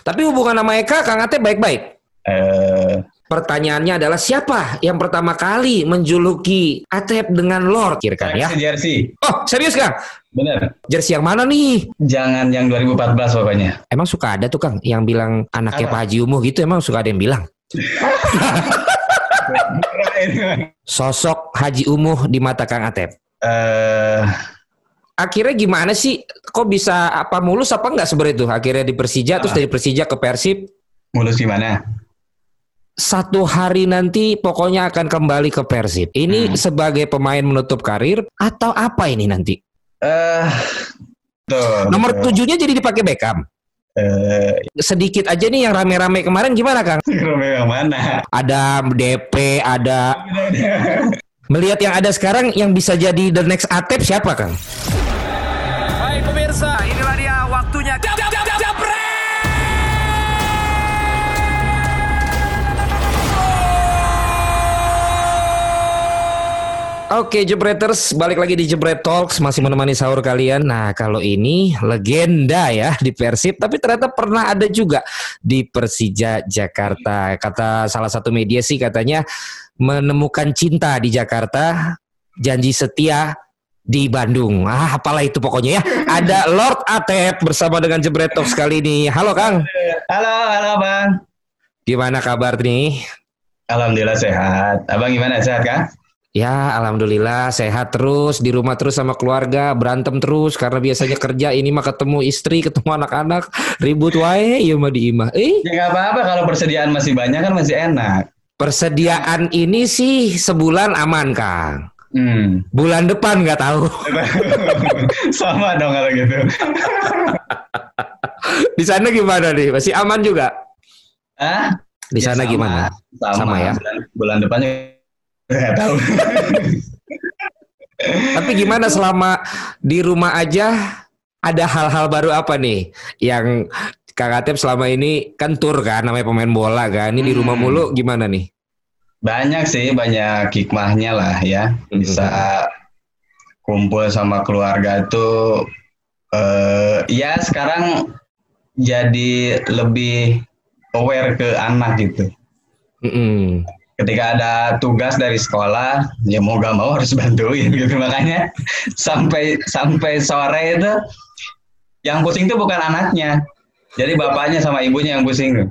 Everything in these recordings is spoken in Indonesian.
Tapi hubungan sama Eka, Kang Atep baik-baik. Eh, Pertanyaannya adalah siapa yang pertama kali menjuluki Atep dengan Lord? Kira-kira ya. jersey. Oh, serius Kang? Bener. Jersey yang mana nih? Jangan yang 2014 pokoknya. Emang suka ada tuh Kang yang bilang anaknya Apa? Pak Haji Umuh gitu emang suka ada yang bilang. Sosok Haji Umuh di mata Kang Atep. Eh, Akhirnya gimana sih? Kok bisa apa mulus apa enggak sebenarnya itu? Akhirnya di Persija terus Ah. dari Persija ke Persib mulus gimana? satu hari nanti pokoknya akan kembali ke Persib. Ini Hmm. sebagai pemain menutup karir atau apa ini nanti? Eh, tuh. Nomor tuh. tujuhnya jadi dipakai Beckham. Eh, Sedikit aja nih yang rame-rame kemarin gimana Kang? yang mana? Ada DP, ada melihat yang ada sekarang yang bisa jadi the next Atep siapa Kang? Hai pemirsa, inilah dia waktunya. Jab, jab, jab, jab, Oke Jebreters, balik lagi di Jebret Talks masih menemani sahur kalian. Nah kalau ini legenda ya di Persib, tapi ternyata pernah ada juga di Persija Jakarta. Kata salah satu media sih katanya menemukan cinta di Jakarta, janji setia di Bandung. Ah apalah itu pokoknya ya. Ada Lord Atep bersama dengan Jebret Talks kali ini. Halo Kang, Halo, halo bang. gimana kabar nih? Alhamdulillah sehat. Abang gimana sehat kan? Ya, alhamdulillah sehat terus di rumah terus sama keluarga, berantem terus karena biasanya kerja ini mah ketemu istri, ketemu anak-anak, ribut wae iya mah di imah. Eh, Ya nggak apa-apa kalau persediaan masih banyak kan masih enak. Persediaan ini sih sebulan aman, Kang. Hmm. Bulan depan nggak tahu. Sama dong kalau gitu. Di sana gimana nih? Masih aman juga? Hah? Di Ya, sana sama. gimana? Sama, Sama ya? Bulan, bulan depannya nggak tahu. Tapi gimana selama di rumah aja ada hal-hal baru apa nih yang Kang Atep selama ini kan tur kan namanya pemain bola kan. Ini di rumah Hmm. mulu gimana nih? Banyak sih, banyak hikmahnya lah ya. Bisa kumpul sama keluarga tuh eh ya sekarang jadi lebih aware ke anak gitu. Mm-mm. Ketika ada tugas dari sekolah, ya mau gak mau harus bantuin gitu makanya sampai sampai sore itu yang pusing tuh bukan anaknya, jadi bapaknya sama ibunya yang pusing tuh.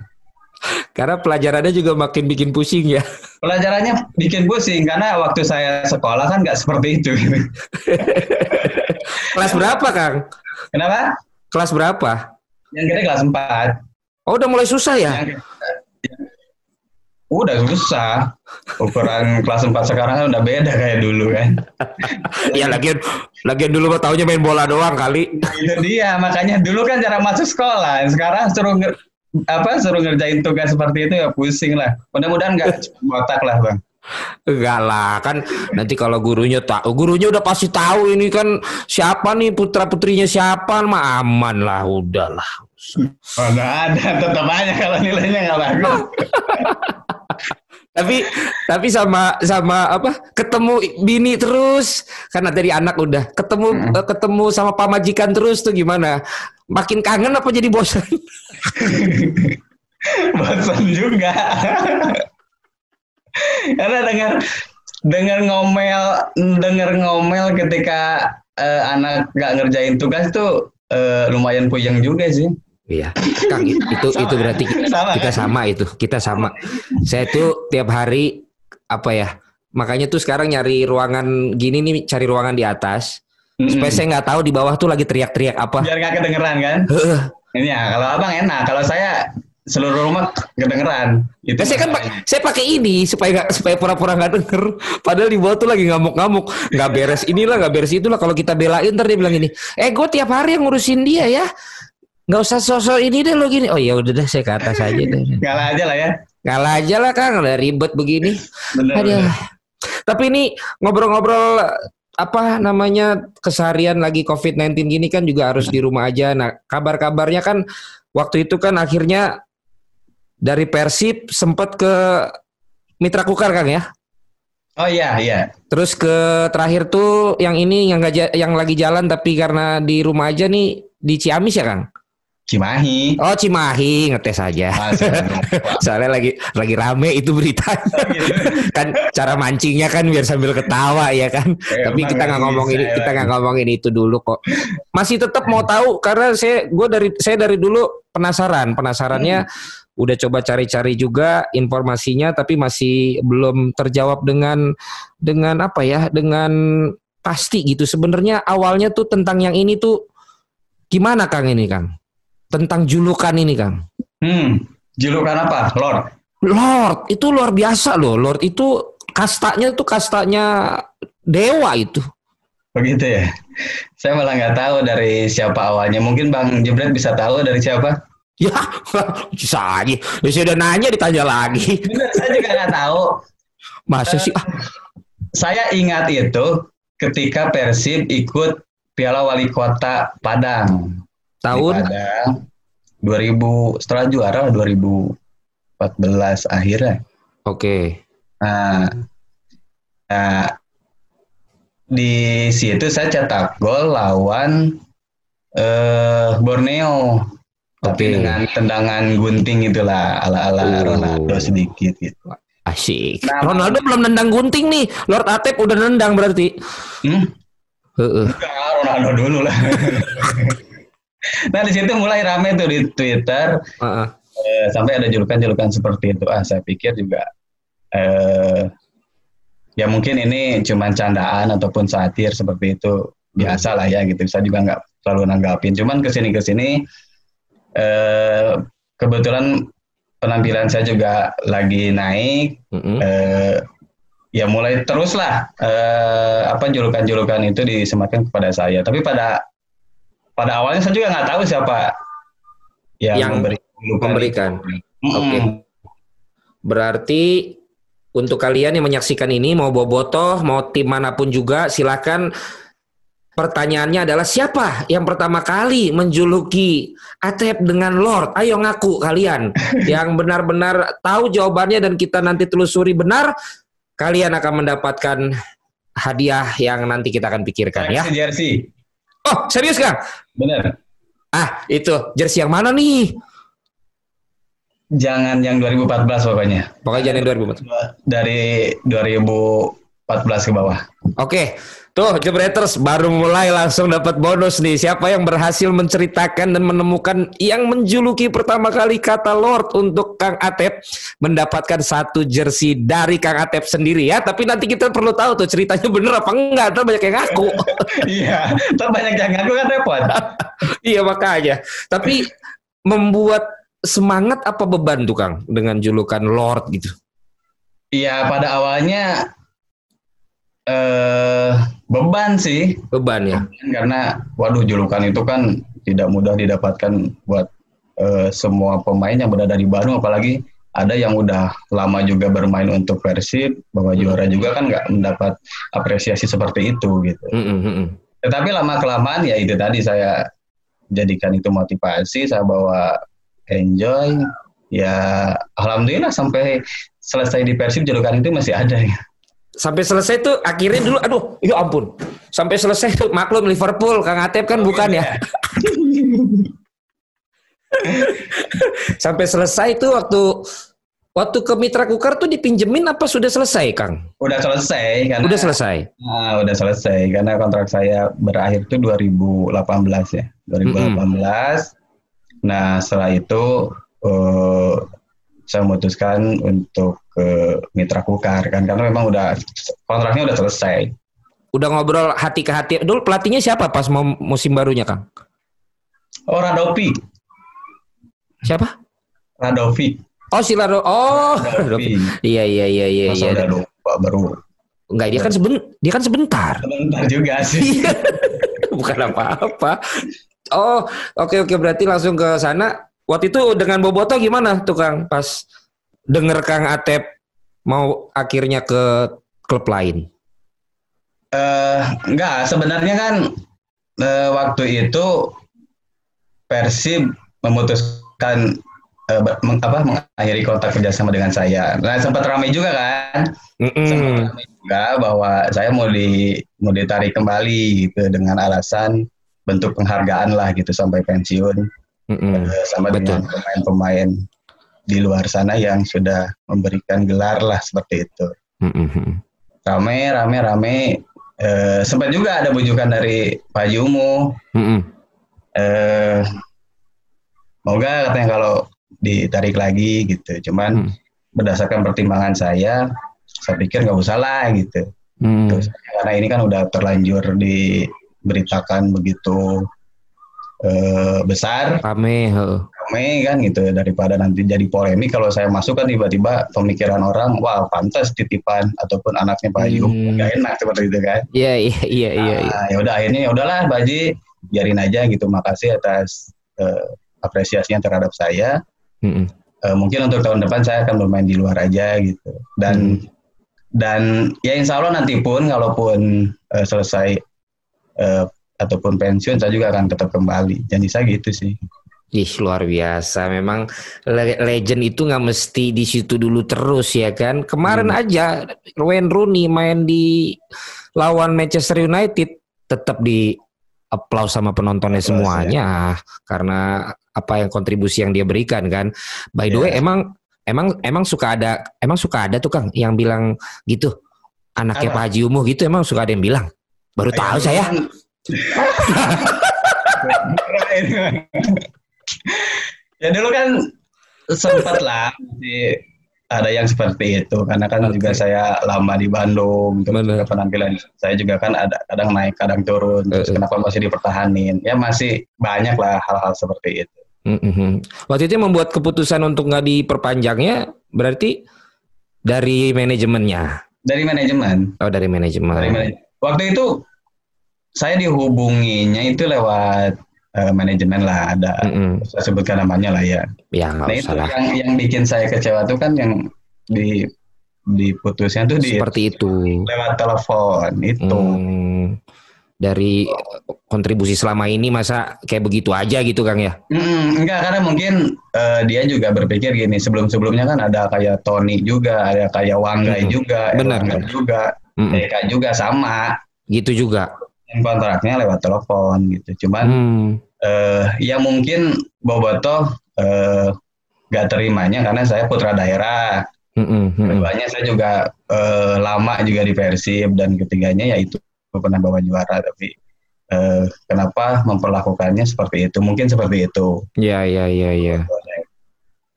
Karena pelajarannya juga makin bikin pusing ya. Pelajarannya bikin pusing karena waktu saya sekolah kan nggak seperti itu. Kelas berapa, Kang? Kenapa? Kelas berapa? Yang kita kelas 4. Oh, udah mulai susah ya? Yang Udah susah. Ukuran kelas 4 sekarang kan udah beda kayak dulu kan. ya lagian lagian dulu mah taunya main bola doang kali. Itu dia, makanya dulu kan cara masuk sekolah. Sekarang suruh apa suruh ngerjain tugas seperti itu ya pusing lah. Mudah-mudahan nggak botak lah bang. Enggak lah, kan nanti kalau gurunya tahu, gurunya udah pasti tahu ini kan siapa nih putra putrinya siapa, mah aman lah, udahlah. Mana ada, tetap aja kalau nilainya nggak bagus. Tapi tapi sama sama apa? Ketemu bini terus, karena dari anak udah ketemu eh, ketemu sama pamajikan terus tuh gimana? Makin kangen apa jadi bosan? Bosan juga. Karena dengar dengar ngomel dengar ngomel ketika eh, anak nggak ngerjain tugas tuh eh, lumayan puyeng juga sih. Iya, Kang itu itu berarti Sama, kita kan? sama itu, kita sama. Saya tuh tiap hari apa ya? Makanya tuh sekarang nyari ruangan gini nih, cari ruangan di atas. Supaya saya nggak tahu di bawah tuh lagi teriak-teriak apa. Biar nggak kedengeran kan? Heeh. Ini ya kalau abang enak. Kalau saya seluruh rumah kedengeran. Itu Nah, saya kan masalahnya. pak- saya pakai ini supaya nggak supaya pura-pura nggak denger. Padahal di bawah tuh lagi ngamuk-ngamuk, nggak beres inilah, nggak beres itulah. Kalau kita belain ntar dia bilang ini, eh gue tiap hari yang ngurusin dia ya, nggak usah sosok ini deh lo gini. Oh ya udah deh saya ke atas aja deh. ngalah aja lah ya. Kalah aja lah Kang, udah ribet begini. Bener, Aduh. bener. Tapi ini ngobrol-ngobrol apa namanya keseharian lagi COVID-19 gini kan juga harus di rumah aja. Nah, kabar-kabarnya kan waktu itu kan akhirnya dari Persib sempat ke Mitra Kukar Kang ya. Oh iya iya. Terus ke terakhir tuh yang ini yang ja- yang lagi jalan tapi karena di rumah aja nih di Ciamis ya Kang. Cimahi. Oh Cimahi ngetes aja. Ah. Soalnya lagi lagi rame itu berita. kan cara mancingnya kan biar sambil ketawa ya kan. Eh, Tapi kita nggak ngomong ini, kita nggak ngomongin itu dulu kok. Masih tetap mau tahu karena saya gue dari saya dari dulu penasaran, penasarannya udah coba cari-cari juga informasinya tapi masih belum terjawab dengan dengan apa ya, dengan pasti gitu. Sebenarnya awalnya tuh tentang yang ini tuh gimana Kang ini Kang? Tentang julukan ini Kang. Hmm, julukan apa? Lord. Lord itu luar biasa loh. Lord itu kastanya tuh kastanya dewa itu. Begitu ya. Saya malah nggak tahu dari siapa awalnya. Mungkin Bang Jebret bisa tahu dari siapa? Ya, bisa aja. Ya sudah nanya ditanya lagi. Bener, saya juga nggak tahu. Masa sih? Ah, Saya ingat itu ketika Persib ikut Piala Wali Kota Padang. Tahun Padang 2000 setelah juara 2014 akhirnya. Oke. Nah, nah, di situ saya cetak gol lawan eh, Borneo. Tapi dengan tendangan gunting itulah ala-ala Oh. Ronaldo sedikit gitu. Asik. Nah, Ronaldo belum nendang gunting nih. Lord Atep udah nendang berarti. Hmm? Heeh. Enggak, Ronaldo dulu lah. nah di situ mulai rame tuh di Twitter Heeh. eh, sampai ada julukan-julukan seperti itu. Ah saya pikir juga eh, ya mungkin ini cuma candaan ataupun satir seperti itu biasa lah ya gitu. Saya juga nggak terlalu nanggapin. Cuman ke sini ke sini eh, kebetulan penampilan saya juga lagi naik. Heeh. eh, ya mulai terus lah eh, apa julukan-julukan itu disematkan kepada saya. Tapi pada pada awalnya saya juga nggak tahu siapa yang, Yang memberikan. Oke. Mm-mm. Berarti untuk kalian yang menyaksikan ini mau bobotoh, mau tim mana pun juga silakan Pertanyaannya adalah siapa yang pertama kali menjuluki Atep dengan Lord? Ayo ngaku kalian yang benar-benar tahu jawabannya dan kita nanti telusuri benar, kalian akan mendapatkan hadiah yang nanti kita akan pikirkan ya. Seleksi jersey, Oh, serius Kang? bener. Ah, itu jersey yang mana nih? Jangan yang 2014 pokoknya. Pokoknya jangan yang 2004. Dari 2014 ke bawah. Oke, tuh Jebreters baru mulai langsung dapat bonus nih. Siapa yang berhasil menceritakan dan menemukan yang menjuluki pertama kali kata Lord untuk Kang Atep mendapatkan satu jersey dari Kang Atep sendiri ya. Tapi nanti kita perlu tahu tuh ceritanya bener apa enggak. Ntar banyak yang ngaku. Iya, tak banyak yang ngaku kan repot. iya makanya. Tapi membuat semangat apa beban tuh Kang dengan julukan Lord gitu. Iya, pada awalnya eh beban sih. Beban ya. karena waduh julukan itu kan tidak mudah didapatkan buat eh, semua pemain yang berada di Bandung apalagi ada yang udah lama juga bermain untuk Persib bawa juara juga kan nggak mendapat apresiasi seperti itu gitu. Mm, mm, mm, mm. Tetapi lama kelamaan ya itu tadi saya jadikan itu motivasi saya bawa enjoy ya alhamdulillah sampai selesai di Persib julukan itu masih ada ya. Sampai selesai tuh akhirnya dulu. Aduh ya ampun. Sampai selesai tuh maklum Liverpool Kang Atep kan bukan ya? Sampai selesai tuh waktu waktu ke Mitra Kukar tuh dipinjemin apa sudah selesai Kang? Udah selesai karena udah selesai? Nah, udah selesai karena kontrak saya berakhir itu 2018 ya. 2018. Nah, setelah itu eh, saya memutuskan untuk ke Mitra Kukar kan karena memang udah kontraknya udah selesai. udah ngobrol hati ke hati dulu pelatihnya siapa pas mau musim barunya Kang Oh, Radovi. siapa Radovi. oh si Lado oh Radovi. iya iya iya iya Masa iya udah lupa baru enggak dia kan seben dia kan sebentar sebentar juga sih. Iya. Bukan apa-apa. Oh, oke oke berarti langsung ke sana. Waktu itu dengan Boboto gimana tuh Kang pas denger Kang Atep mau akhirnya ke klub lain? Eh, enggak, sebenarnya kan eh, waktu itu Persib memutuskan ber- meng- apa mengakhiri kontrak kerjasama dengan saya. Nah, sempat ramai juga kan, sempat Mm-mm. ramai juga bahwa saya mau di mau ditarik kembali gitu dengan alasan bentuk penghargaan lah gitu sampai pensiun. Eh, sama betul. dengan pemain-pemain di luar sana yang sudah memberikan gelar lah seperti itu. Mm-mm. Rame, rame, rame. Eh, sempat juga ada bujukan dari Pak Yumu. Mm-mm. Eh, moga katanya kalau ditarik lagi gitu. Cuman Hmm. berdasarkan pertimbangan saya, saya pikir nggak usah lah gitu. Mm. Terus, karena ini kan udah terlanjur diberitakan begitu eh, besar, Rame, heeh. rame kan gitu daripada nanti jadi polemik kalau saya masuk kan tiba-tiba pemikiran orang, wah pantas titipan ataupun anaknya Pak Yum, Hmm. nggak enak seperti itu kan. Iya, iya, iya, iya. iya. Nah, ya udah akhirnya ya udahlah Baji biarin aja gitu. Makasih atas eh, apresiasinya terhadap saya. Mm-mm. Eh, mungkin untuk tahun depan saya akan bermain di luar aja gitu. Dan dan ya insya Allah nanti pun kalaupun eh, selesai eh, ataupun pensiun saya juga akan tetap kembali. Janji saya gitu sih. Ih luar biasa, memang le- legend itu nggak mesti di situ dulu terus ya kan. Kemarin Hmm. aja Wayne Rooney main di lawan Manchester United tetap di aplaus sama penontonnya semuanya karena apa yang kontribusi yang dia berikan kan. By the way, Iya. emang emang emang suka ada emang suka ada tuh Kang yang bilang gitu anaknya Apa? Pak Haji Umuh gitu emang suka ada yang bilang. Baru tahu saya. Ya dulu kan sempat lah ada yang seperti itu karena kan Oke. juga saya lama di Bandung terus Bener. juga penampilan saya juga kan ada kadang naik kadang turun terus Eh, eh. kenapa masih dipertahanin ya masih banyak lah hal-hal seperti itu Mhm. Waktu itu membuat keputusan untuk nggak diperpanjangnya berarti dari manajemennya. dari manajemen Oh dari manajemen. dari manajemen waktu itu saya dihubunginya itu lewat eh, manajemen lah ada Mm-mm. saya sebutkan namanya lah ya Ya nggak Nah itu usah lah. yang yang bikin saya kecewa tuh kan yang di diputusnya tuh di Seperti itu. lewat telepon itu. Hmm. Dari kontribusi selama ini masa kayak begitu aja gitu Kang ya? Mm, enggak karena mungkin eh, dia juga berpikir gini sebelum sebelumnya kan ada kayak Tony juga ada kayak Wanggai Mm-mm. juga Benar, benar. juga Mm-mm. Eka juga sama Gitu juga. Kontraknya lewat telepon gitu cuman Hmm. eh, ya mungkin Boboto eh, gak terimanya karena saya putra daerah Mm-mm. Mm-mm. Keduanya saya juga eh, lama juga di Persib dan ketiganya yaitu pernah bawa juara tapi eh, kenapa memperlakukannya seperti itu? Mungkin seperti itu. Ya ya ya ya.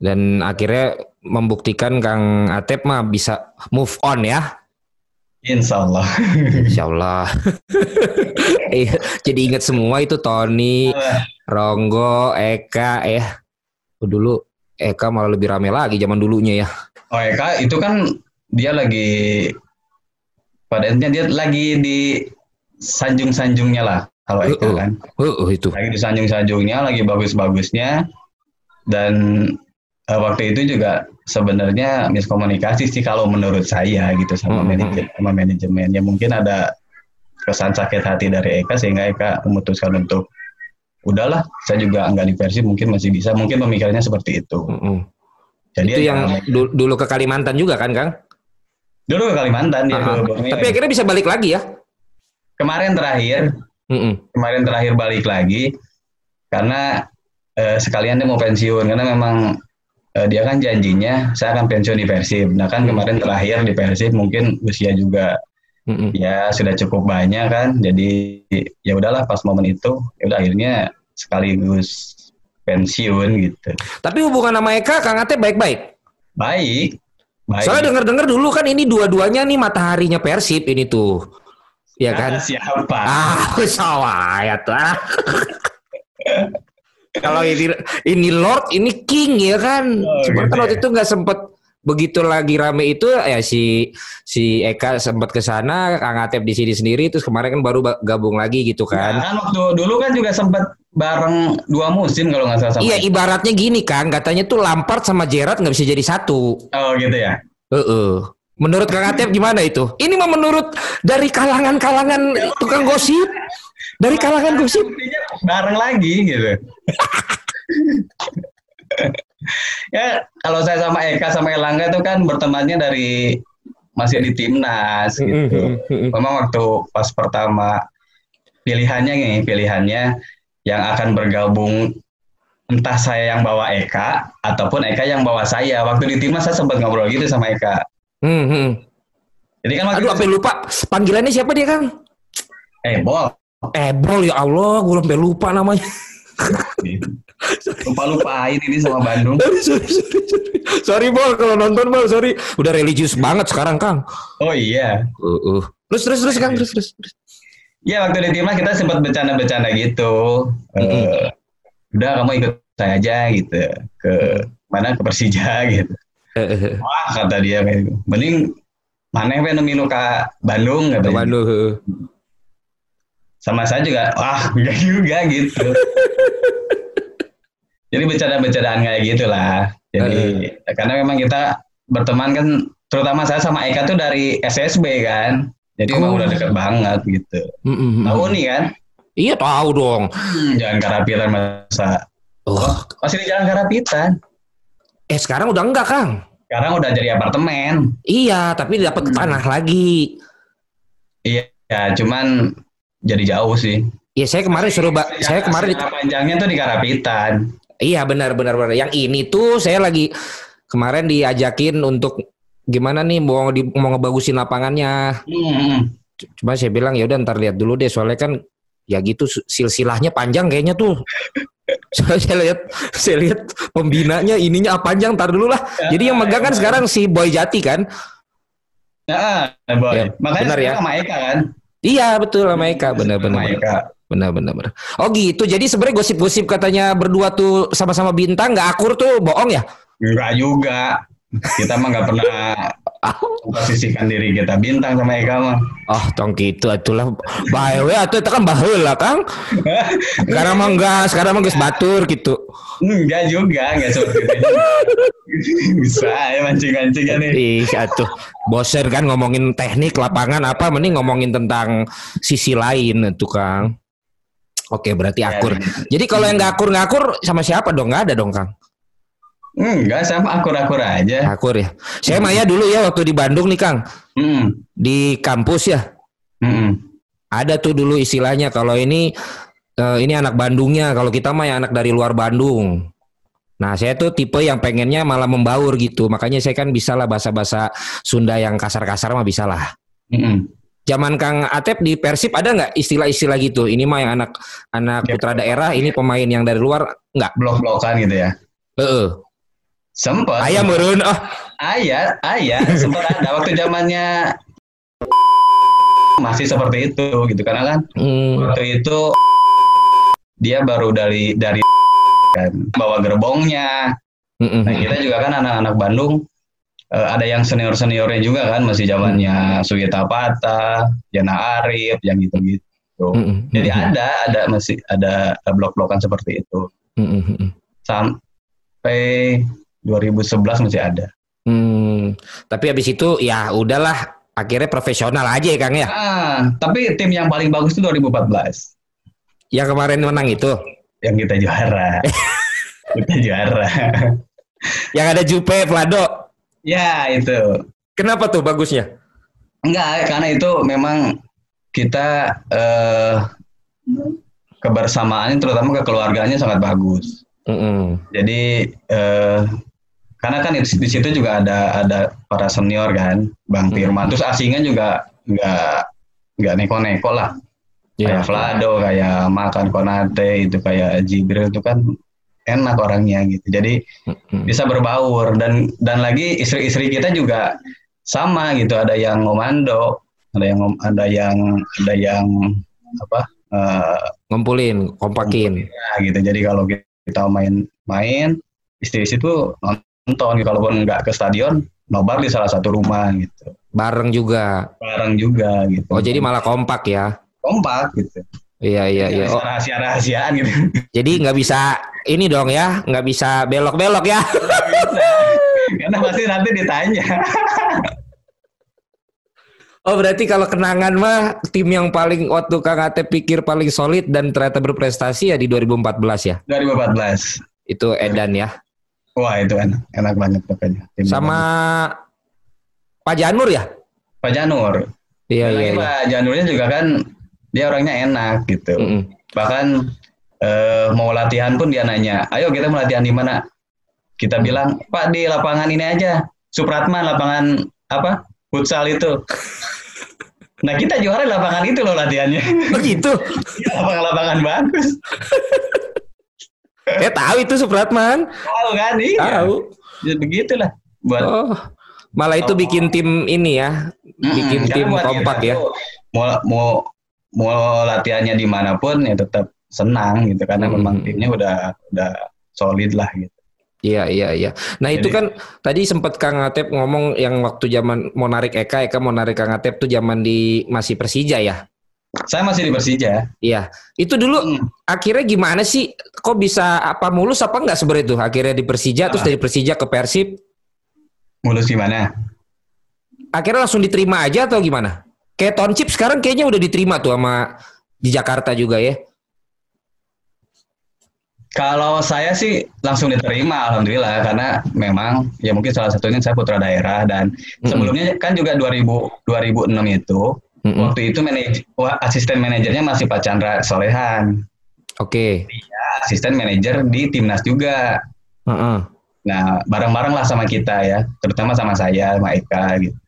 Dan akhirnya membuktikan Kang Atep mah bisa move on ya. Insya Allah. Insya Allah. Iya, Jadi ingat semua itu Tony, Ronggo, Eka ya. Dulu Eka malah lebih rame lagi zaman dulunya ya. Oh Eka itu kan dia lagi pada intinya dia lagi di sanjung-sanjungnya lah kalau Eka Uh-uh. kan. Oh, oh, itu. Lagi di sanjung-sanjungnya, lagi bagus-bagusnya dan eh, waktu itu juga sebenarnya miskomunikasi sih kalau menurut saya gitu sama Hmm, manajemen sama manajemen ya mungkin ada kesan sakit hati dari Eka sehingga Eka memutuskan untuk udahlah saya juga nggak di Persib mungkin masih bisa mungkin pemikirannya seperti itu Mm-mm. jadi Itu ya, yang du- dulu ke Kalimantan juga kan, Kang? dulu ke Kalimantan ya Ah, ke Borneo. Tapi akhirnya bisa balik lagi ya. kemarin terakhir Mm-mm. kemarin terakhir balik lagi karena eh, sekalian dia mau pensiun karena memang eh, dia kan janjinya saya akan pensiun di Persib. Nah kan kemarin terakhir di Persib mungkin usia juga Mm-mm. ya sudah cukup banyak kan. Jadi ya udahlah pas momen itu ya udah akhirnya sekaligus pensiun gitu. Tapi hubungan sama Eka, Kang Atep baik-baik. Baik. Baik. Soalnya denger-denger dulu kan ini dua-duanya nih mataharinya Persib ini tuh. Ya kan? Ah, siapa? Ah, sawah ya tuh. Kalau ini ini Lord, ini King ya kan. Oh, Cuma gitu kan waktu ya. itu nggak sempet begitu lagi rame itu ya si si Eka sempat ke sana, Kang Atep di sini sendiri terus kemarin kan baru ba- gabung lagi gitu Nah, kan. kan waktu dulu kan juga sempat bareng dua musim kalau nggak salah sama. Iya ibaratnya gini Kang, katanya tuh Lampard sama Gerrard nggak bisa jadi satu. Oh gitu ya. Heeh. Menurut Kang Atep gimana itu? Ini mah menurut dari kalangan-kalangan tukang gosip. Dari kalangan gosip. Bareng lagi gitu. ya kalau saya sama Eka sama Elangga itu kan bertemannya dari masih di timnas gitu. Memang waktu pas pertama pilihannya nih pilihannya yang akan bergabung entah saya yang bawa Eka ataupun Eka yang bawa saya. Waktu di timnas saya sempat ngobrol gitu sama Eka. Hmm, hmm. Jadi kan waktu Aduh, itu- sampai lupa. Panggilannya siapa dia, Kang? eh bol, Ebol ya Allah, gue sampai lupa namanya. lupa lupain ini sama Bandung. sorry, sorry, sorry, sorry. Sorry, Bol, kalau nonton, Bol, sorry. Udah religius banget sekarang, Kang. Oh iya, Uh, uh. Terus, terus, terus, Kang, terus, terus. terus. ya waktu di timnas kita sempat bercanda-bercanda gitu. Eh, udah kamu ikut saya aja gitu ke mana ke Persija gitu. Wah kata dia kayak gitu. Mending mana yang milu ke Bandung katanya. Bandung. Uh. Sama saya juga, wah enggak juga gitu. Jadi bercanda-bercandaan kayak gitulah. Jadi karena memang kita berteman kan, terutama saya sama Eka tuh dari SSB kan. Jadi memang Oh. udah deket banget gitu. Mm, mm, mm. Tahu nih kan, Iya, tahu dong. hmm, jalan Karapitan masa Oh. masih di jalan Karapitan. Eh, sekarang udah enggak, Kang. Sekarang udah jadi apartemen. Iya, tapi dapat Hmm. tanah lagi. Iya, ya, cuman jadi jauh sih. Iya, saya kemarin suruh, Mbak. Saya kemarin di- panjangnya tuh di Karapitan. Iya benar benar benar. Yang ini tuh saya lagi kemarin diajakin untuk gimana nih mau di, mau ngebagusin lapangannya. Hmm. Cuma saya bilang ya udah ntar lihat dulu deh soalnya kan ya gitu silsilahnya panjang kayaknya tuh. Soalnya saya lihat saya lihat pembinanya ininya ah, panjang ntar dulu lah. Jadi yang megang kan sekarang si Boy Jati kan. Ah, boy. Ya, Makanya benar ya. sama Eka kan. Iya betul sama Eka benar benar Sama benar. Eka. benar benar benar. Oh gitu. Jadi sebenarnya gosip-gosip katanya berdua tuh sama-sama bintang nggak akur tuh bohong ya? Enggak juga. Kita mah nggak pernah posisikan diri kita bintang sama Eka mah. Oh, tong gitu atulah bae we atuh eta kan baheula Kang. Sekarang mah enggak, sekarang mah geus batur gitu. enggak juga, enggak seperti itu. Bisa ya mancing-mancing kan nih. Ih, atuh bosen kan ngomongin teknik lapangan apa mending ngomongin tentang sisi lain tuh Kang. Oke, berarti akur. Jadi kalau yang nggak akur nggak akur sama siapa dong? Nggak ada dong, Kang. Enggak, sama akur-akur aja. Akur ya. Saya Maya dulu ya waktu di Bandung nih, Kang. Hmm. Di kampus ya. Hmm. Ada tuh dulu istilahnya kalau ini eh, ini anak Bandungnya, kalau kita mah yang anak dari luar Bandung. Nah, saya tuh tipe yang pengennya malah membaur gitu. Makanya saya kan bisa lah bahasa-bahasa Sunda yang kasar-kasar mah bisa lah. Hmm. Zaman Kang Atep di Persib ada nggak istilah-istilah gitu? Ini mah yang anak anak Ya. putra daerah, ini pemain yang dari luar nggak? Blok-blokan gitu ya. Heeh. Sempet. Ayam meureun oh. Ayah, ayah, sempat ada waktu zamannya masih seperti itu gitu karena kan Hmm. waktu itu dia baru dari dari kan bawa gerbongnya. Mm-mm. Nah kita juga kan anak-anak Bandung eh, ada yang senior seniornya juga kan masih zamannya Sugita Pata, Jana Arif, yang gitu-gitu. Mm-mm. Jadi ada ada masih ada blok-blokan seperti itu Mm-mm. sampai 2011 masih ada. Hmm. Tapi habis itu ya udahlah akhirnya profesional aja ya Kang ya. Ah, tapi tim yang paling bagus itu 2014 Yang kemarin menang itu. Yang kita juara. kita juara. Yang ada Jupe Vlado. ya itu. Kenapa tuh bagusnya? Enggak, karena itu memang kita eh kebersamaannya terutama kekeluarganya sangat bagus. Mm-mm. Jadi eh karena kan di, di situ juga ada ada para senior kan, Bang Hmm. Firman. Terus asingnya juga nggak nggak neko-neko lah. Iya. Kayak Vlado, kayak Makan Konate, itu kayak Jibril itu kan enak orangnya gitu. Jadi Mm-mm. bisa berbaur dan dan lagi istri-istri kita juga sama gitu. Ada yang ngomando, ada yang ada yang ada yang apa? eh, Ngumpulin, kompakin. ya gitu. Jadi kalau kita main-main, istri-istri itu nonton. Kalaupun nggak ke stadion, nobar di salah satu rumah gitu. Bareng juga. Bareng juga gitu. Oh, jadi malah kompak ya. Kompak gitu. Iya, iya, iya. Oh, Rahasia-rahasiaan gitu. jadi nggak bisa ini dong ya, nggak bisa belok-belok ya. Nggak bisa. Karena pasti nanti ditanya. Oh, berarti kalau kenangan mah tim yang paling waktu Kang Atep pikir paling solid dan ternyata berprestasi ya di 2014 ya. 2014. Itu Edan ya. Wah itu enak, enak banget pokoknya. Tim Sama Pak Janur ya? Pak Janur. Iya, iya, iya. Pak Janurnya juga kan dia orangnya enak gitu. Mm-mm. Bahkan eh, mau latihan pun dia nanya, ayo kita mau latihan di mana? Kita bilang, Pak di lapangan ini aja, Supratman, lapangan apa? Futsal itu. Nah kita juara di lapangan itu loh latihannya. Begitu. Lapangan-lapangan bagus. Eh tahu itu Supratman. Tahu kan? Iya. Tahu. Ya, begitulah. Buat Oh. Malah itu bikin tim ini ya, bikin Mm-mm, tim kompak kita ya. Mau mau mau latihannya di mana pun ya tetap senang gitu karena Hmm. memang timnya udah udah solid lah gitu. Iya iya iya. Nah itu Jadi- kan tadi sempat Kang Atep ngomong yang waktu zaman mau narik Eka, Eka mau narik Kang Atep tuh zaman di masih Persija ya. Saya masih di Persija. Iya. Itu dulu Hmm. akhirnya gimana sih? Kok bisa apa mulus apa enggak sebenarnya itu? Akhirnya di Persija terus Ah. dari Persija ke Persib, Mulus gimana? akhirnya langsung diterima aja atau gimana? Kayak Tonchip sekarang kayaknya udah diterima tuh sama di Jakarta juga ya. Kalau saya sih langsung diterima alhamdulillah karena memang ya mungkin salah satunya saya putra daerah dan Mm-mm. sebelumnya kan juga 2000 2006 itu Mm-mm. waktu itu manaj asisten manajernya masih Pak Chandra Solehan. Oke. Asisten manajer di timnas juga. Heeh. Nah, bareng-bareng lah sama kita ya, terutama sama saya, sama Eka gitu.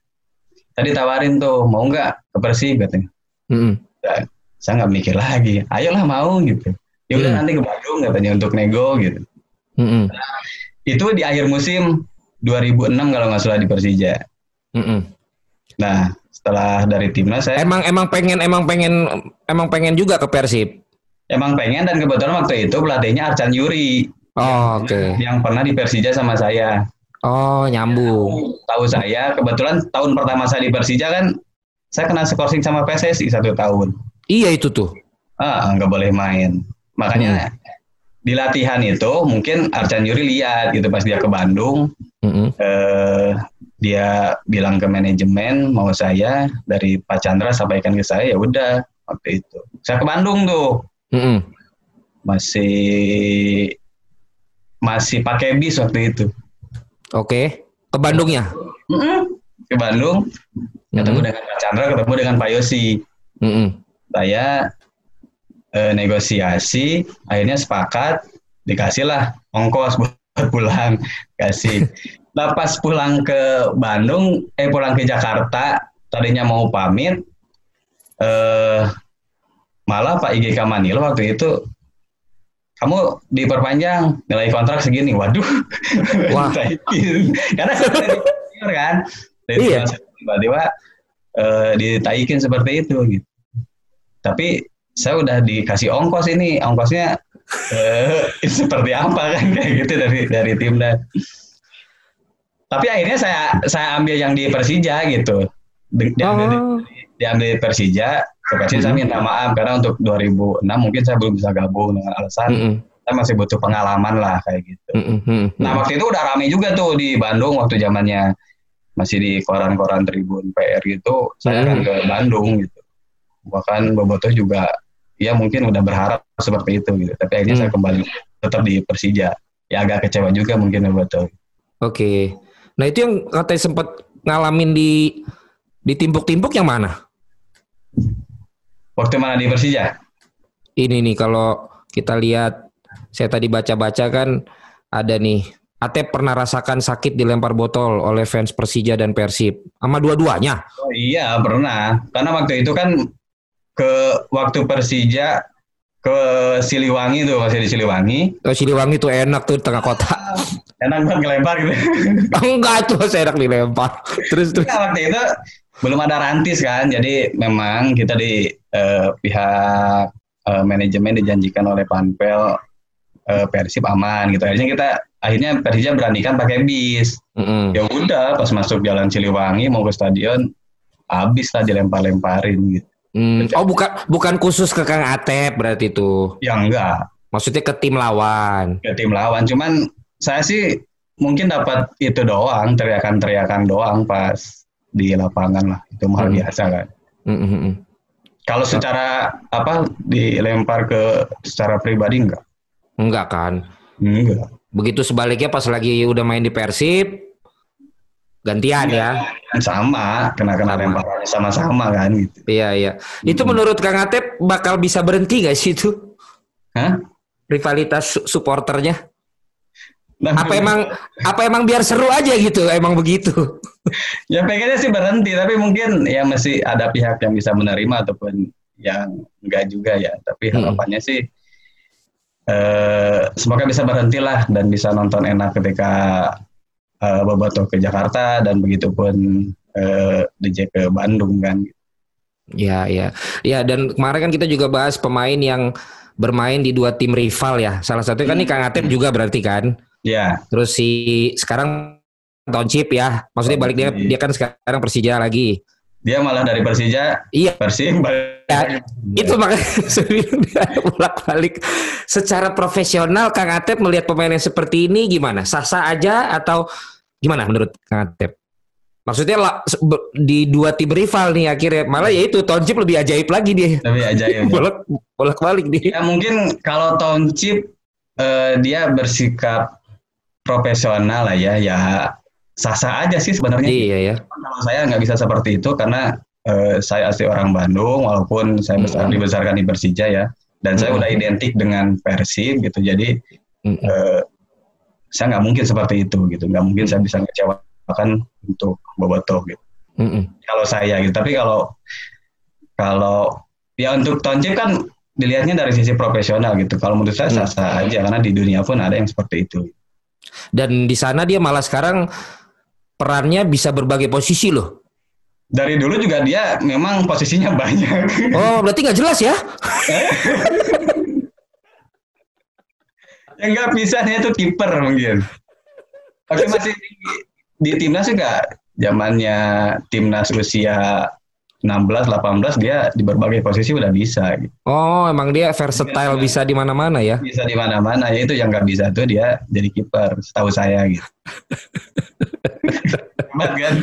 Tadi tawarin tuh, mau nggak ke Persib katanya. Mm-mm. Saya nggak mikir lagi, ayolah mau gitu. Ya udah Hmm. nanti ke Bandung katanya untuk nego gitu. Mm-mm. Itu di akhir musim 2006 kalau nggak salah di Persija. Mm-mm. Nah, setelah dari timnas saya Emang emang pengen emang pengen emang pengen juga ke Persib. emang pengen dan kebetulan waktu itu pelatihnya Arcan Yuri Oh, oke. yang pernah di Persija sama saya. Oh, nyambung. Tahu saya, kebetulan tahun pertama saya di Persija kan saya kena skorsing sama PSSI satu tahun. Iya itu tuh. Ah, nggak boleh main. Makanya di latihan itu mungkin Arcan Yuri lihat gitu pas dia ke Bandung, Mm-mm. eh, dia bilang ke manajemen mau saya dari Pak Chandra sampaikan ke saya ya udah waktu itu. Saya ke Bandung tuh Mm-mm. masih masih pakai bis waktu itu. Oke. Ke Bandungnya. Mm-mm. Ke Bandung ketemu Mm-mm. dengan Pak Chandra, ketemu dengan Pak Yosi. Mm-mm. saya eh, negosiasi akhirnya sepakat dikasihlah ongkos buat pulang kasih nah pas pulang ke Bandung eh pulang ke Jakarta tadinya mau pamit eh malah Pak IGK Manilo waktu itu kamu diperpanjang nilai kontrak segini. Waduh. Wah. karena dari senior kan. Dari Iya. tiba-tiba eh, ditaikin seperti itu gitu. Tapi saya udah dikasih ongkos ini. Ongkosnya eh, seperti apa kan? Kayak gitu dari dari timnas tapi akhirnya saya saya ambil yang di Persija gitu. Di- diambil, Oh. diambil di Persija ke Persija saya minta maaf karena untuk 2006 mungkin saya belum bisa gabung dengan alasan Mm-mm. saya masih butuh pengalaman lah kayak gitu Mm-mm. Mm-mm. Nah waktu itu udah rame juga tuh di Bandung waktu zamannya masih di koran-koran Tribun PR gitu, saya Hmm. akan ke Bandung gitu. Bahkan Bobotoh juga ya mungkin udah berharap seperti itu gitu. Tapi akhirnya Hmm. saya kembali tetap di Persija. Ya agak kecewa juga mungkin Bobotoh. Oke. Nah itu yang katanya sempat ngalamin di di timpuk-timpuk yang mana? Waktu mana di Persija? Ini nih kalau kita lihat, saya tadi baca-baca kan ada nih. Atep pernah rasakan sakit dilempar botol oleh fans Persija dan Persib. Sama dua-duanya. Oh iya pernah. Karena waktu itu kan ke waktu Persija ke Siliwangi tuh masih di Siliwangi. Oh, Siliwangi tuh enak tuh di tengah kota. Enak banget ngelempar gitu. Enggak tuh saya enak dilempar. Terus terus. Nah, waktu itu belum ada rantis kan, jadi memang kita di eh, pihak eh, manajemen dijanjikan oleh Panpel eh, Persib aman gitu. Akhirnya kita akhirnya Persija beranikan pakai bis. Mm-mm. Ya udah, pas masuk jalan Ciliwangi mau ke stadion, habis lah dilempar-lemparin gitu. Hmm. Oh bukan bukan khusus ke Kang Atep berarti itu. Ya enggak, Maksudnya ke tim lawan. ke tim lawan. Cuman saya sih mungkin dapat itu doang, teriakan-teriakan doang pas di lapangan lah. Itu hal Hmm. biasa kan. Mm-mm. Kalau secara apa dilempar ke secara pribadi enggak? Enggak kan. Enggak. Begitu sebaliknya pas lagi udah main di Persib gantian ya. Kan sama, kena-kena Sama. lemparannya sama-sama kan gitu. Iya iya. Itu menurut Kang Atep bakal bisa berhenti gak sih itu? Hah? rivalitas su- supporternya? Nah, Apa emang apa emang biar seru aja gitu? Emang begitu? ya pengennya sih berhenti tapi mungkin ya masih ada pihak yang bisa menerima ataupun yang enggak juga ya tapi Hmm. harapannya sih eh semoga bisa berhenti lah dan bisa nonton enak ketika eh, Boboto ke Jakarta dan begitu pun eh, DJ ke Bandung kan Ya, ya. Ya, dan kemarin kan kita juga bahas pemain yang bermain di dua tim rival ya. Salah satunya kan nih Kang Atep juga berarti kan. Ya Terus si sekarang Toncip ya. Maksudnya balik dia dia kan sekarang Persija lagi. dia malah dari Persija Iya. Persib balik Ya, itu makanya dia bolak-balik. Secara profesional Kang Atep melihat pemain yang seperti ini gimana? Sah-sah aja atau gimana menurut Kang Atep? Maksudnya lah, di dua tim rival nih akhirnya malah ya itu Toncip lebih ajaib lagi dia. tapi aja ya Bolak bolak-balik dia. Ya mungkin kalau Township eh, dia bersikap profesional lah ya, ya sah-sah aja sih sebenarnya. Iya ya. Kalau saya nggak bisa seperti itu karena eh, saya asli orang Bandung, walaupun saya besar, Mm-mm. dibesarkan di Persija ya, dan saya Mm-mm. udah identik dengan Persib gitu. Jadi Mm-mm. eh, saya nggak mungkin seperti itu gitu, nggak mungkin saya bisa ngecewakan untuk Boboto gitu. Mm-mm. Kalau saya gitu, tapi kalau kalau ya untuk Township kan dilihatnya dari sisi profesional gitu. Kalau menurut saya Hmm. sah-sah aja karena di dunia pun ada yang seperti itu. Dan di sana dia malah sekarang perannya bisa berbagai posisi loh. Dari dulu juga dia memang posisinya banyak. Oh, berarti nggak jelas ya? yang nggak bisa itu kiper mungkin. Tapi masih di, di timnas juga zamannya timnas usia 16 18 dia di berbagai posisi udah bisa gitu. Oh, emang dia versatile bisa di mana-mana ya. Bisa di mana-mana ya itu yang nggak bisa tuh dia jadi kiper setahu saya gitu. Hebat kan?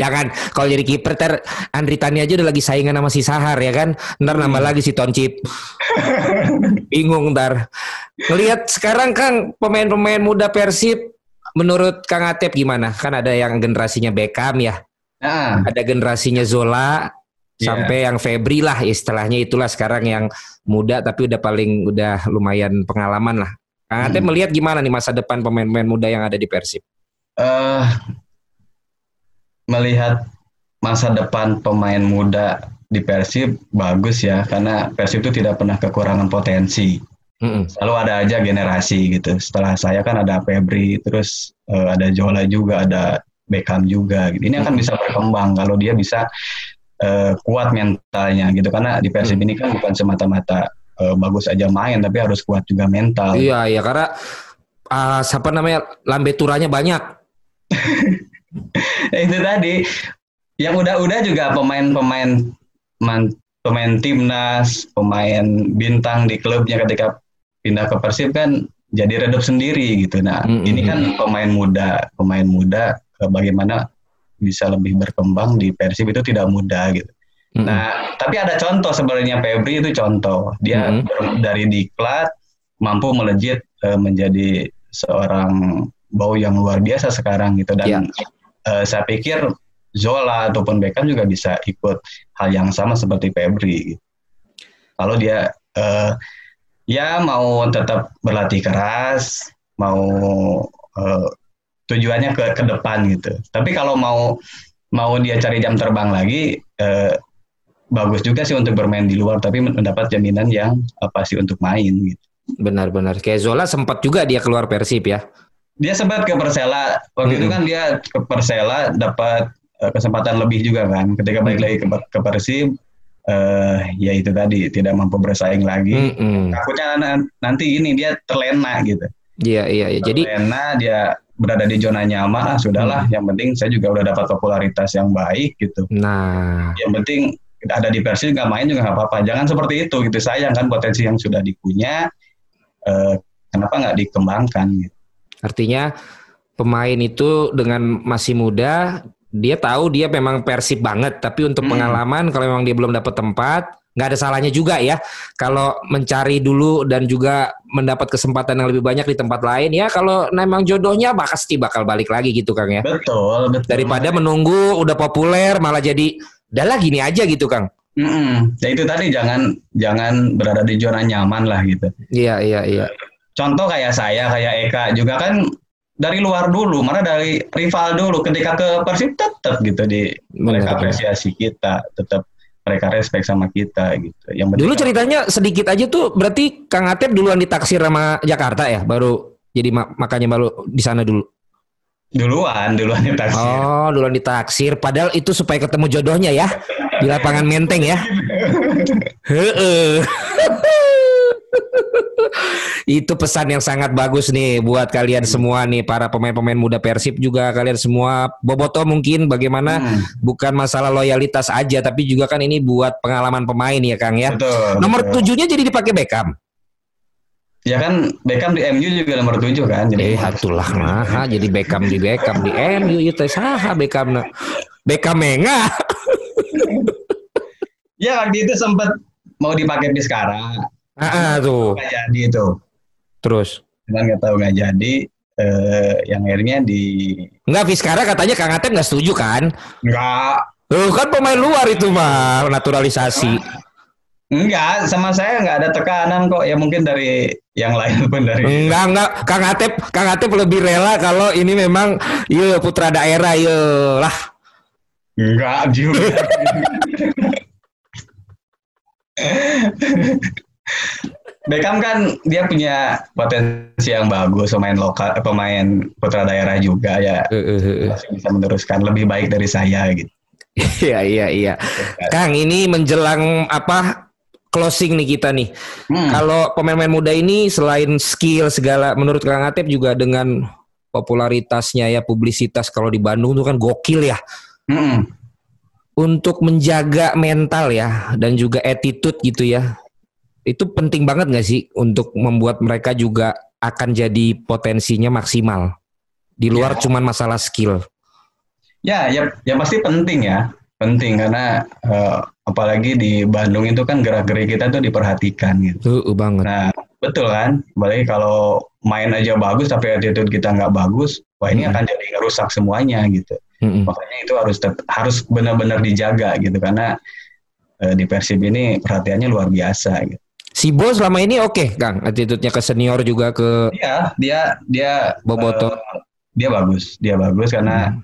Jangan kalau jadi kiper ter Andri Tani aja udah lagi saingan sama si Sahar ya kan. Ntar nambah lagi si Toncip. Bingung ntar. Ngelihat sekarang Kang pemain-pemain muda Persib menurut Kang Atep gimana? Kan ada yang generasinya Beckham ya. Nah, ada generasinya Zola Iya. sampai yang Febri lah istilahnya itulah sekarang yang muda tapi udah paling udah lumayan pengalaman lah. Kang Hmm. melihat gimana nih masa depan pemain-pemain muda yang ada di Persib? eh melihat masa depan pemain muda di Persib bagus ya karena Persib itu tidak pernah kekurangan potensi. Mm-mm. Selalu ada aja generasi gitu. Setelah saya kan ada Febri, terus eh, ada Jola juga, ada Beckham juga. Gitu. Ini akan bisa berkembang kalau dia bisa eh, kuat mentalnya gitu. Karena di Persib ini kan bukan semata-mata eh, bagus aja main, tapi harus kuat juga mental. Iya, iya karena ah, siapa namanya lambe turanya banyak. itu tadi yang udah-udah juga pemain-pemain pemain timnas, pemain bintang di klubnya ketika pindah ke Persib kan jadi redup sendiri gitu. Nah, Mm, ini mm, kan pemain muda, pemain muda bagaimana bisa lebih berkembang di Persib itu tidak mudah gitu. Mm-mm. Nah, tapi ada contoh sebenarnya Febri itu contoh. Dia ber- dari diklat mampu melejit eh, menjadi seorang bau yang luar biasa sekarang gitu dan Ya. eh, saya pikir Zola ataupun Beckham juga bisa ikut hal yang sama seperti Febri. gitu. Kalau dia eh, ya mau tetap berlatih keras, mau eh, tujuannya ke ke depan gitu. Tapi kalau mau mau dia cari jam terbang lagi eh, bagus juga sih untuk bermain di luar tapi mendapat jaminan yang eh, pasti untuk main gitu. Benar-benar. Kayak Zola sempat juga dia keluar Persib ya. Dia sempat ke Persela waktu itu Mm-mm. kan dia ke Persela dapat eh, kesempatan lebih juga kan ketika balik lagi ke, ke Persib eh ya itu tadi tidak mampu bersaing lagi. Takutnya na- nanti ini dia terlena gitu. Iya, iya, iya. Jadi Terlena dia berada di zona nyaman, ah sudahlah. Hmm. Yang penting saya juga udah dapat popularitas yang baik gitu. nah, Yang penting ada di Persib nggak main juga nggak apa-apa. Jangan seperti itu gitu. Sayang kan potensi yang sudah dipunya. eh, kenapa nggak dikembangkan? Gitu. artinya pemain itu dengan masih muda, dia tahu dia memang Persib banget, tapi untuk Hmm. pengalaman kalau memang dia belum dapat tempat, nggak ada salahnya juga ya. Kalau mencari dulu dan juga mendapat kesempatan yang lebih banyak di tempat lain, ya kalau memang jodohnya pasti bakal balik lagi gitu Kang ya. Betul, betul. Daripada menunggu udah populer malah jadi udah lah gini aja gitu Kang. Mm-mm. Ya itu tadi jangan jangan berada di zona nyaman lah gitu. Iya iya iya. Contoh kayak saya, kayak Eka juga kan dari luar dulu, mana dari rival dulu. Ketika ke Persib tetap gitu di mereka apresiasi kita, tetap mereka respect sama kita gitu. Yang Dulu penting- ceritanya sedikit aja tuh berarti Kang Atep duluan ditaksir sama Jakarta ya, baru jadi ma- makanya baru di sana dulu. duluan, duluan ditaksir. Oh, duluan ditaksir. Padahal itu supaya ketemu jodohnya ya di lapangan Menteng ya. Heeh. itu pesan yang sangat bagus nih buat kalian semua nih para pemain-pemain muda Persib juga kalian semua Boboto mungkin bagaimana Hmm, bukan masalah loyalitas aja tapi juga kan ini buat pengalaman pemain ya Kang ya. betul. Nomor betul. tujuhnya jadi dipakai Beckham. Ya kan Beckham di MU juga nomor tujuh kan. Eh, harus- hatulah nah, jadi Beckham di Beckham di MU itu teh saha Beckham na. Beckham menga. Ya waktu itu sempat mau dipakai di sekarang, Ah, tuh. jadi itu. Terus Cuman nggak tahu nggak jadi. Eh, yang akhirnya di Enggak Fiskara katanya Kang Atep nggak setuju kan? nggak Tuh kan pemain luar itu mah naturalisasi. Enggak, sama saya nggak ada tekanan kok. Ya mungkin dari yang lain pun dari. Enggak enggak Kang Atep Kang Atep lebih rela kalau ini memang iya putra daerah iya lah. Enggak juga. Beckham kan dia punya potensi yang bagus pemain lokal eh, pemain putra daerah juga ya masih bisa meneruskan lebih baik dari saya gitu. Iya iya iya. Kang ini menjelang apa closing nih kita nih. Hmm. Kalau pemain-pemain muda ini selain skill segala menurut Kang Atep juga dengan popularitasnya ya publisitas kalau di Bandung tuh kan gokil ya. Mm-mm. Untuk menjaga mental ya dan juga attitude gitu ya. Itu penting banget nggak sih untuk membuat mereka juga akan jadi potensinya maksimal. Di luar Ya. cuman masalah skill. Ya, ya, ya pasti penting ya, penting karena eh, apalagi di Bandung itu kan gerak-gerik kita tuh diperhatikan gitu. Tuh banget. Nah, betul kan? Apalagi kalau main aja bagus tapi attitude kita nggak bagus, wah ini Hmm. akan jadi ngerusak semuanya gitu. Mm-mm. Makanya itu harus harus benar-benar dijaga gitu karena eh, di Persib ini perhatiannya luar biasa gitu. Si Bo selama ini oke, Kang. Attitude-nya ke senior juga ke Dia dia dia Boboto. eh, dia bagus, dia bagus karena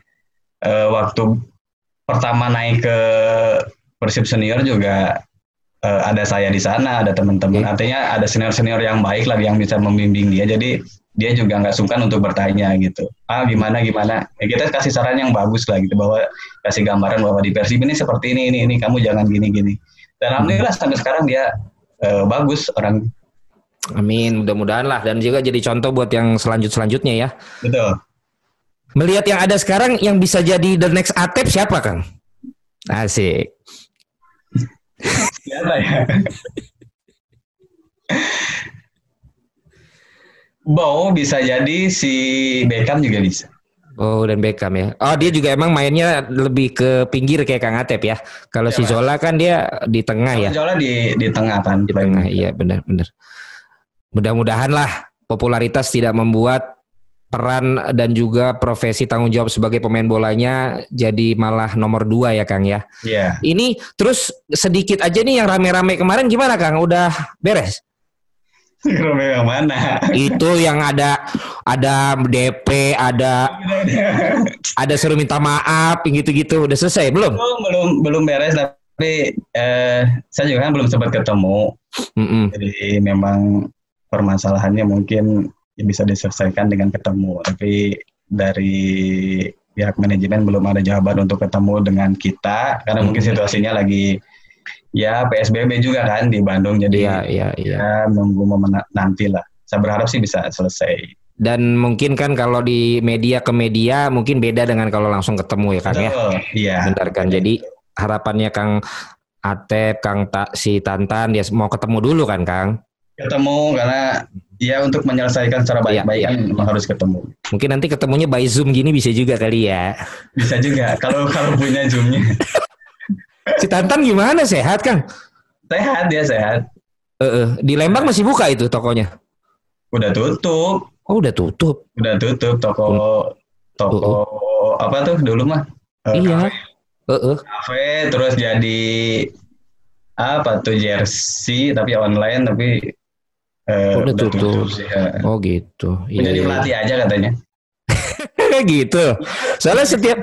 eh, waktu pertama naik ke Persib senior juga eh, ada saya di sana, ada teman-teman. Iya. Artinya ada senior-senior yang baik lah yang bisa membimbing dia. Jadi dia juga nggak sungkan untuk bertanya gitu. Ah gimana gimana? Ya, kita kasih saran yang bagus lah gitu bahwa kasih gambaran bahwa di Persib ini seperti ini ini ini kamu jangan gini gini. Dan alhamdulillah sampai sekarang dia eh, bagus orang Amin, mudah-mudahan lah dan juga jadi contoh buat yang selanjut selanjutnya ya. betul. Melihat yang ada sekarang yang bisa jadi the next Atep siapa, Kang? Asik. Siapa ya? Bow bisa jadi si Beckham juga bisa. Oh, dan Beckham ya. Oh, dia juga emang mainnya lebih ke pinggir kayak Kang Atep ya. Kalau si Iya, Mas. Zola kan dia di tengah ya. Jola di di tengah kan. Di tengah, iya benar-benar. Mudah-mudahan lah popularitas tidak membuat peran dan juga profesi tanggung jawab sebagai pemain bolanya jadi malah nomor dua ya Kang ya. Iya. Ini terus sedikit aja nih yang rame-rame kemarin gimana Kang? Udah beres? Romeo yang mana? Itu yang ada ada DP, ada ada suruh minta maaf gitu-gitu. Udah selesai belum? belum belum belum beres tapi eh, saya juga kan belum sempat ketemu. Mm-mm. Jadi memang permasalahannya mungkin ya bisa diselesaikan dengan ketemu. Tapi dari pihak manajemen belum ada jawaban untuk ketemu dengan kita karena mungkin Hmm. situasinya lagi ya PSBB juga kan di Bandung jadi Iya, iya, iya. ya nunggu momen na- nanti lah. Saya berharap sih bisa selesai. Dan mungkin kan kalau di media ke media mungkin beda dengan kalau langsung ketemu ya Kang ya. Iya. Bentar kan. Jadi harapannya Kang Atep, Kang Ta, si Tantan dia mau ketemu dulu kan Kang. ketemu karena ya untuk menyelesaikan secara Iya, baik-baik kan memang harus ketemu. Mungkin nanti ketemunya by Zoom gini bisa juga kali ya. Bisa juga kalau kalau punya zoomnya. Si Tantan gimana sehat Kang? Sehat dia sehat. Eh, eh, di Lembang masih buka itu tokonya. Udah tutup, Oh udah tutup. udah tutup toko toko apa tuh dulu mah? Eh, iya. kafe. Eh, eh. Kafe terus jadi apa tuh jersey tapi online tapi eh, Udah tutup. sih, ya. Oh gitu. Udah jadi Iya. pelatih aja katanya. gitu. Soalnya setiap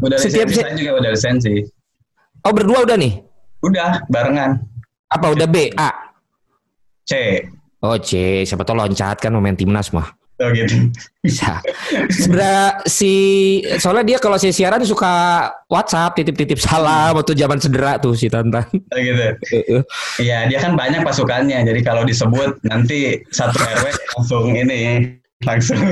udah setiap- juga udah lisensi. Oh berdua udah nih. Udah barengan. Apa udah B, A? C. Oh C, siapa tau loncat kan main timnas mah. Oh gitu. Bisa. Sebenarnya si soalnya dia kalau saya siaran suka WhatsApp titip-titip salam waktu zaman cedera tuh si Tantan. Oh gitu. Iya, dia kan banyak pasukannya. Jadi kalau disebut nanti satu RW langsung ini langsung.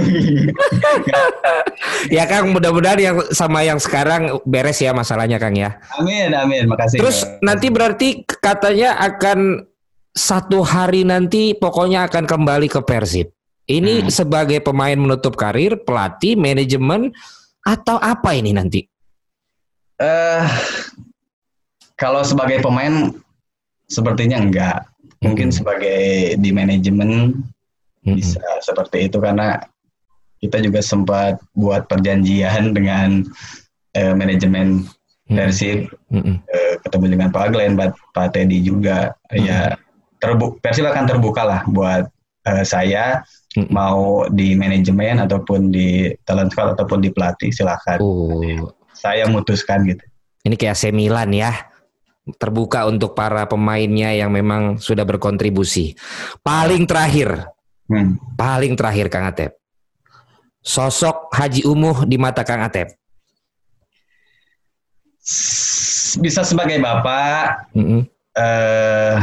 ya Kang, mudah-mudahan yang sama yang sekarang beres ya masalahnya Kang ya. amin, amin. Makasih. Terus nanti berarti katanya akan satu hari nanti pokoknya akan kembali ke Persib. Ini Hmm. sebagai pemain menutup karir, pelatih, manajemen atau apa ini nanti? eh kalau sebagai pemain sepertinya enggak. Mungkin Mm-mm. sebagai di manajemen Bisa seperti itu karena kita juga sempat buat perjanjian dengan eh, manajemen. Persib Mm-mm. eh, ketemu dengan Pak Glenn, Pak, Pak Teddy juga. Ya terbu Persib akan terbuka lah buat eh, saya Mm-mm. mau di manajemen ataupun di talent scout ataupun di pelatih silakan. Oh, Saya memutuskan gitu. ini kayak AC Milan ya. Terbuka untuk para pemainnya yang memang sudah berkontribusi. Paling terakhir, Hmm. paling terakhir Kang Atep. Sosok Haji Umuh di mata Kang Atep. Bisa sebagai bapak, Mm-mm. eh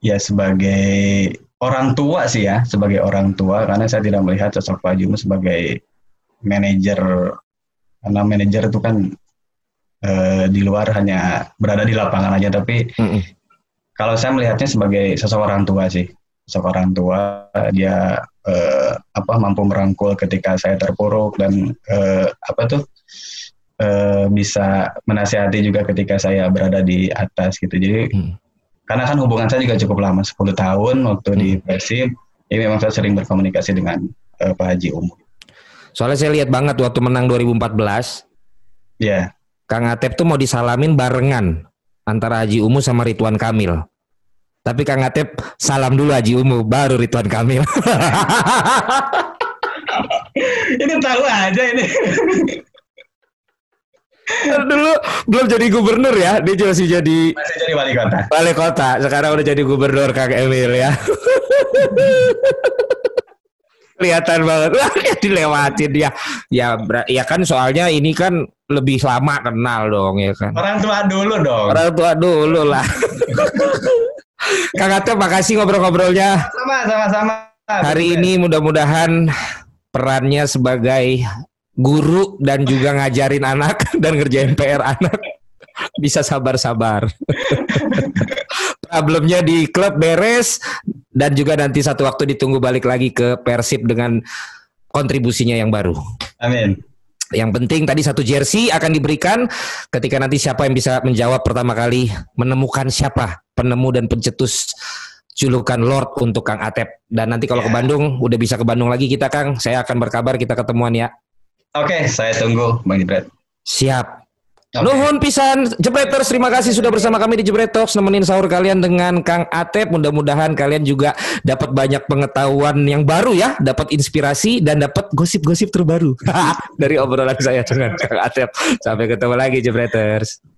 ya sebagai orang tua sih ya, sebagai orang tua karena saya tidak melihat sosok Pak Jumu sebagai manajer karena manajer itu kan eh, di luar hanya berada di lapangan aja tapi Mm-mm. kalau saya melihatnya sebagai sosok orang tua sih sosok orang tua dia eh, apa mampu merangkul ketika saya terpuruk dan eh, apa tuh eh, bisa menasihati juga ketika saya berada di atas gitu jadi Hmm. karena kan hubungan saya juga cukup lama 10 tahun waktu di Persib ini memang saya sering berkomunikasi dengan eh, Pak Haji Umum Soalnya saya lihat banget waktu menang 2014, ya Kang Atep tuh mau disalamin barengan antara Haji Umu sama Ridwan Kamil. Tapi Kang Atep salam dulu Haji Umu, baru Ridwan Kamil. ini tahu aja ini dulu belum jadi gubernur ya, dia masih jadi masih jadi wali kota wali kota. Sekarang udah jadi gubernur Kang Emil ya. Kelihatan banget. Wah, dilewatin dia. Ya, ya kan soalnya ini kan lebih lama kenal dong ya kan. orang tua dulu dong Orang tua dulu lah. Kang Atep makasih ngobrol-ngobrolnya. sama sama sama Hari ini mudah-mudahan perannya sebagai guru dan juga ngajarin anak dan ngerjain PR anak bisa sabar-sabar. Problemnya di klub beres dan juga nanti satu waktu ditunggu balik lagi ke Persib dengan kontribusinya yang baru. amin Yang penting tadi satu jersey akan diberikan ketika nanti siapa yang bisa menjawab pertama kali menemukan siapa penemu dan pencetus julukan Lord untuk Kang Atep. Dan nanti kalau ke Ya. Bandung udah bisa ke Bandung lagi kita Kang, saya akan berkabar kita ketemuan ya. oke saya tunggu bang Jibret Siap. Oke. Nuhun pisan Jebreters terima kasih sudah bersama kami di Jebret nemenin sahur kalian dengan Kang Atep. Mudah-mudahan kalian juga dapat banyak pengetahuan yang baru ya. Dapat inspirasi dan dapat gosip-gosip terbaru. Dari obrolan saya dengan Kang Atep. Sampai ketemu lagi Jebreters